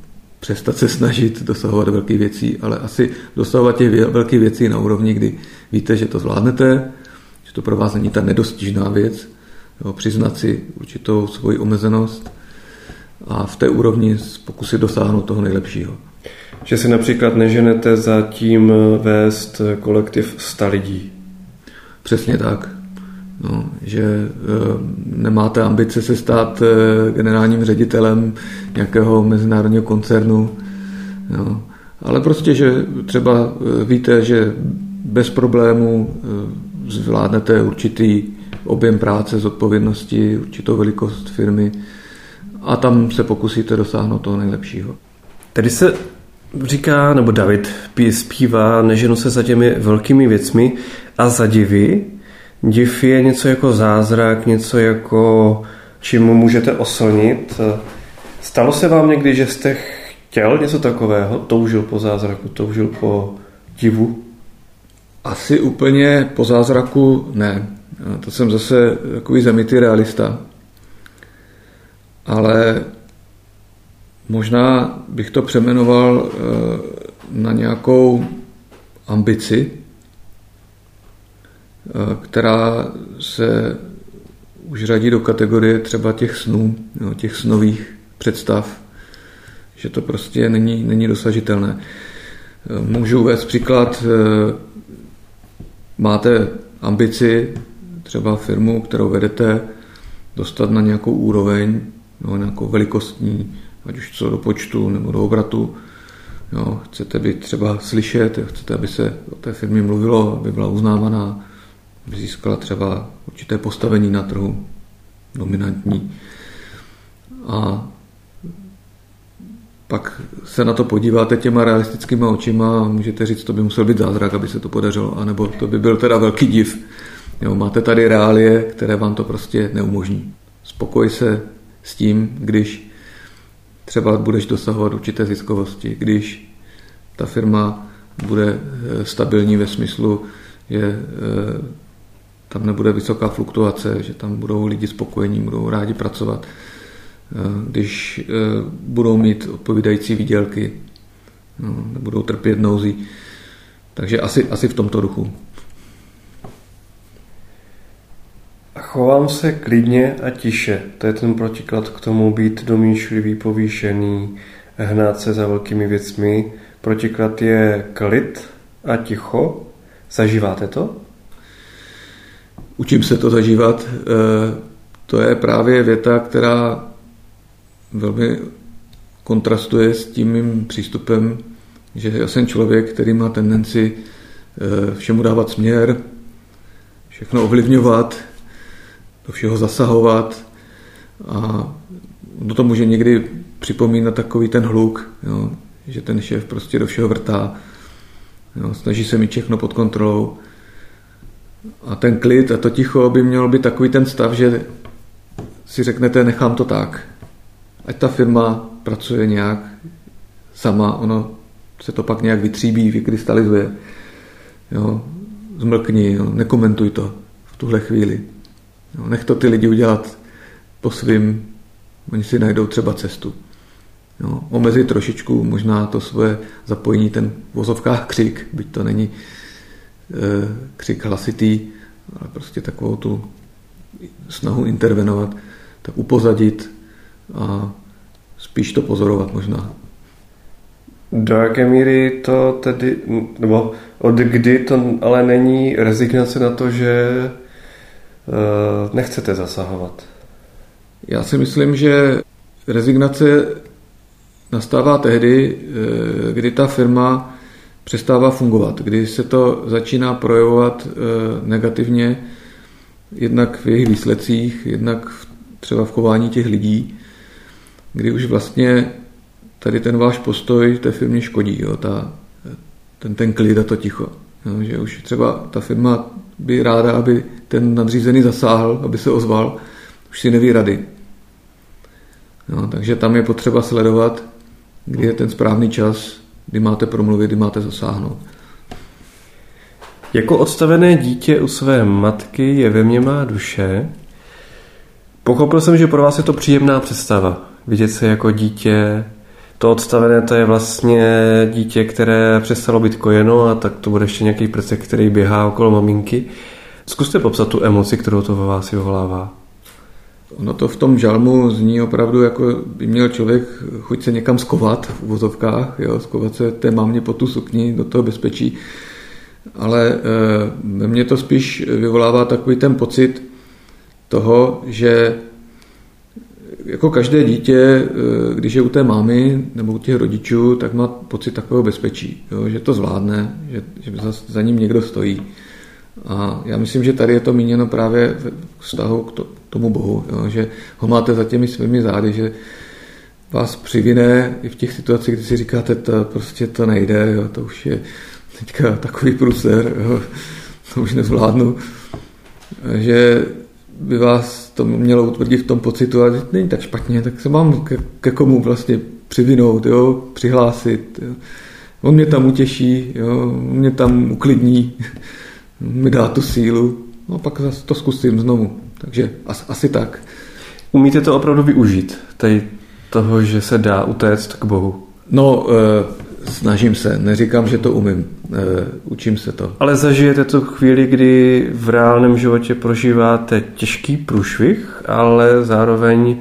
přestat se snažit dosahovat velkých věcí, ale asi dosahovat těch velkých věcí na úrovni, kdy víte, že to zvládnete, že to pro vás není ta nedostižná věc, jo, přiznat si určitou svoji omezenost a v té úrovni pokusit dosáhnout toho nejlepšího. Že si například neženete za tím vést kolektiv 100 lidí. Přesně tak. No, že e, nemáte ambice se stát e, generálním ředitelem nějakého mezinárodního koncernu, no, ale prostě, že třeba e, víte, že bez problému e, zvládnete určitý objem práce, zodpovědnosti, určitou velikost firmy, a tam se pokusíte dosáhnout toho nejlepšího. Tady se říká, nebo David zpívá, neženu se za těmi velkými věcmi a za divy. Div je něco jako zázrak, něco jako čím můžete oslnit. Stalo se vám někdy, že jste chtěl něco takového? Toužil po zázraku, toužil po divu? Asi úplně po zázraku ne. To jsem zase takový zemitý realista ale možná bych to přemenoval eh, na nějakou ambici, eh, která se už řadí do kategorie třeba těch snů, jo, těch snových představ, že to prostě není, není dosažitelné. Eh, můžu uvést příklad, máte ambici, třeba firmu, kterou vedete, dostat na nějakou úroveň, jo, nějakou velikostní, ať už co do počtu nebo do obratu. Jo, chcete být třeba slyšet, chcete, aby se o té firmě mluvilo, aby byla uznávaná, aby získala třeba určité postavení na trhu, dominantní. A pak se na to podíváte těma realistickýma očima a můžete říct, to by musel být zázrak, aby se to podařilo, anebo to by byl teda velký div. Jo, máte tady reálie, které vám to prostě neumožní. Spokoj se s tím, když třeba budeš dosahovat určité ziskovosti, když ta firma bude stabilní ve smyslu, že tam nebude vysoká fluktuace, že tam budou lidi spokojení, budou rádi pracovat, když budou mít odpovídající výdělky, no, nebudou trpět nouzí. Takže asi, asi v tomto duchu. Chovám se klidně a tiše. To je ten protiklad k tomu být domýšlivý, povýšený, hnát se za velkými věcmi. Protiklad je klid a ticho. Zažíváte to? Učím se to zažívat. E, to je právě věta, která velmi kontrastuje s tím mým přístupem, že já jsem člověk, který má tendenci e, všemu dávat směr, všechno ovlivňovat, do všeho zasahovat a do to může někdy připomínat takový ten hluk, jo, že ten šéf prostě do všeho vrtá, jo, snaží se mít všechno pod kontrolou a ten klid a to ticho by mělo být takový ten stav, že si řeknete, nechám to tak. Ať ta firma pracuje nějak sama, ono se to pak nějak vytříbí, vykrystalizuje. Jo, zmlkni, jo, nekomentuj to v tuhle chvíli. Jo, nech to ty lidi udělat po svým, oni si najdou třeba cestu. Jo, omezit trošičku možná to svoje zapojení, ten v vozovkách křik, byť to není e, křik hlasitý, ale prostě takovou tu snahu intervenovat, tak upozadit a spíš to pozorovat možná. Do jaké míry to tedy, nebo od kdy to ale není rezignace na to, že Eh, nechcete zasahovat? Já si myslím, že rezignace nastává tehdy, eh, kdy ta firma přestává fungovat, kdy se to začíná projevovat eh, negativně, jednak v jejich výsledcích, jednak třeba v chování těch lidí, kdy už vlastně tady ten váš postoj té firmě škodí, jo, ta, ten, ten klid a to ticho. Jo, že už třeba ta firma by ráda, aby ten nadřízený zasáhl, aby se ozval, už si neví rady. No, takže tam je potřeba sledovat, kdy je ten správný čas, kdy máte promluvit, kdy máte zasáhnout. Jako odstavené dítě u své matky je ve mně má duše. Pochopil jsem, že pro vás je to příjemná představa. Vidět se jako dítě. To odstavené to je vlastně dítě, které přestalo být kojeno a tak to bude ještě nějaký prcek, který běhá okolo maminky. Zkuste popsat tu emoci, kterou to ve vás vyvolává. Ono to v tom žalmu zní opravdu, jako by měl člověk chuť se někam skovat v uvozovkách, jo, skovat se té mámě po tu sukni do toho bezpečí. Ale e, ve mně to spíš vyvolává takový ten pocit toho, že jako každé dítě, e, když je u té mámy nebo u těch rodičů, tak má pocit takového bezpečí, jo, že to zvládne, že, že za, za ním někdo stojí. A já myslím, že tady je to míněno právě v vztahu k tomu Bohu, jo, že ho máte za těmi svými zády, že vás přivine i v těch situacích, kdy si říkáte, to prostě to nejde, jo, to už je teďka takový pruser, jo, to už nezvládnu, že by vás to mělo utvrdit v tom pocitu, a že není tak špatně, tak se mám ke, ke komu vlastně přivinout, jo, přihlásit. Jo. On mě tam utěší, jo, on mě tam uklidní mi dá tu sílu, no pak zase to zkusím znovu. Takže asi, asi tak. Umíte to opravdu využít, tady toho, že se dá utéct k Bohu? No, e, snažím se, neříkám, že to umím, e, učím se to. Ale zažijete tu chvíli, kdy v reálném životě prožíváte těžký průšvih, ale zároveň e,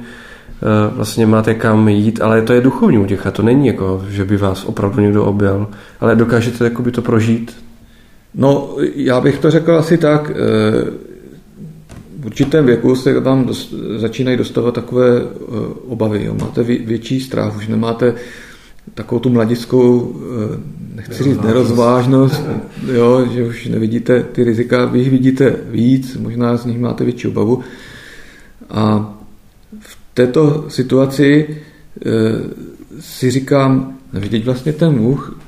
vlastně máte kam jít, ale to je duchovní utěcha, to není jako, že by vás opravdu někdo objel, ale dokážete jakoby to prožít No, já bych to řekl asi tak. Eh, v určitém věku se vám dost, začínají dostávat takové eh, obavy. Jo. Máte větší strach, už nemáte takovou tu mladickou, eh, nechci říct nerozvážnost, jo, že už nevidíte ty rizika, vy jich vidíte víc, možná z nich máte větší obavu. A v této situaci si říkám, že teď vlastně ten muh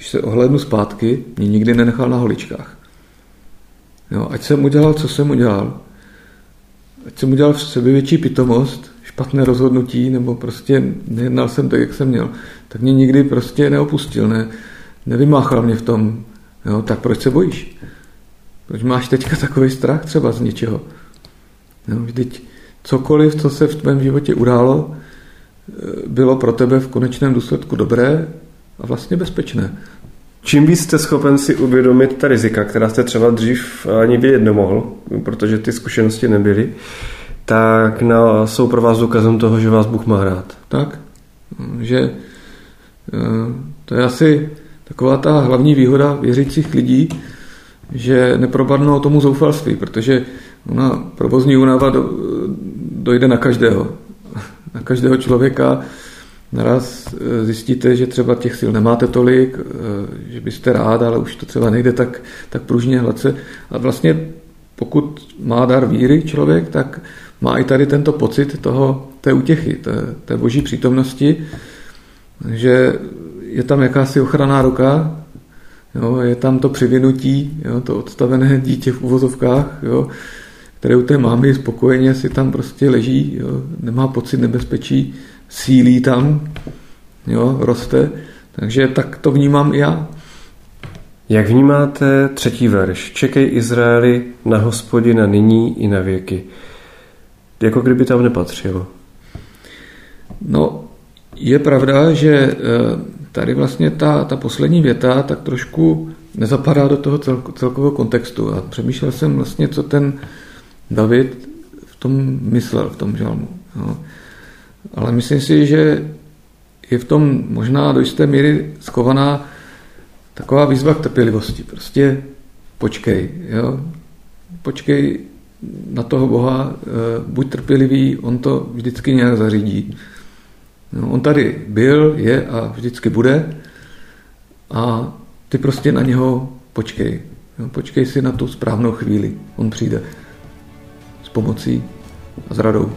když se ohlednu zpátky, mě nikdy nenechal na holičkách. Jo, ať jsem udělal, co jsem udělal, ať jsem udělal v sebe větší pitomost, špatné rozhodnutí, nebo prostě nejednal jsem tak, jak jsem měl, tak mě nikdy prostě neopustil, ne, nevymáchal mě v tom, jo, tak proč se bojíš? Proč máš teďka takový strach třeba z něčeho? Jo, vždyť cokoliv, co se v tvém životě událo, bylo pro tebe v konečném důsledku dobré a vlastně bezpečné. Čím víc jste schopen si uvědomit ta rizika, která jste třeba dřív ani vědět nemohl, protože ty zkušenosti nebyly, tak na, jsou pro vás důkazem toho, že vás Bůh má rád. Tak, že eh, to je asi taková ta hlavní výhoda věřících lidí, že nepropadnou tomu zoufalství, protože ona provozní únava dojde na každého. Na každého člověka naraz eh, zjistíte, že třeba těch sil nemáte tolik, eh, že byste rád, ale už to třeba nejde tak, tak pružně, hladce. A vlastně pokud má dar víry člověk, tak má i tady tento pocit toho, té útěchy, té, té boží přítomnosti, že je tam jakási ochranná ruka, jo, je tam to přivinutí, jo, to odstavené dítě v uvozovkách, jo, které u té mámy spokojeně si tam prostě leží, jo, nemá pocit nebezpečí, sílí tam, jo, roste. Takže tak to vnímám i já. Jak vnímáte třetí verš? Čekej Izraeli na hospodina nyní i na věky. Jako kdyby tam nepatřilo. No, je pravda, že eh, tady vlastně ta, ta poslední věta tak trošku nezapadá do toho celkového kontextu a přemýšlel jsem vlastně, co ten David v tom myslel, v tom žalmu. No. Ale myslím si, že je v tom možná do jisté míry schovaná taková výzva k trpělivosti. Prostě počkej, jo? počkej na toho Boha, eh, buď trpělivý, on to vždycky nějak zařídí. No, on tady byl, je a vždycky bude a ty prostě na něho počkej. Jo? Počkej si na tu správnou chvíli, on přijde s pomocí a s radou.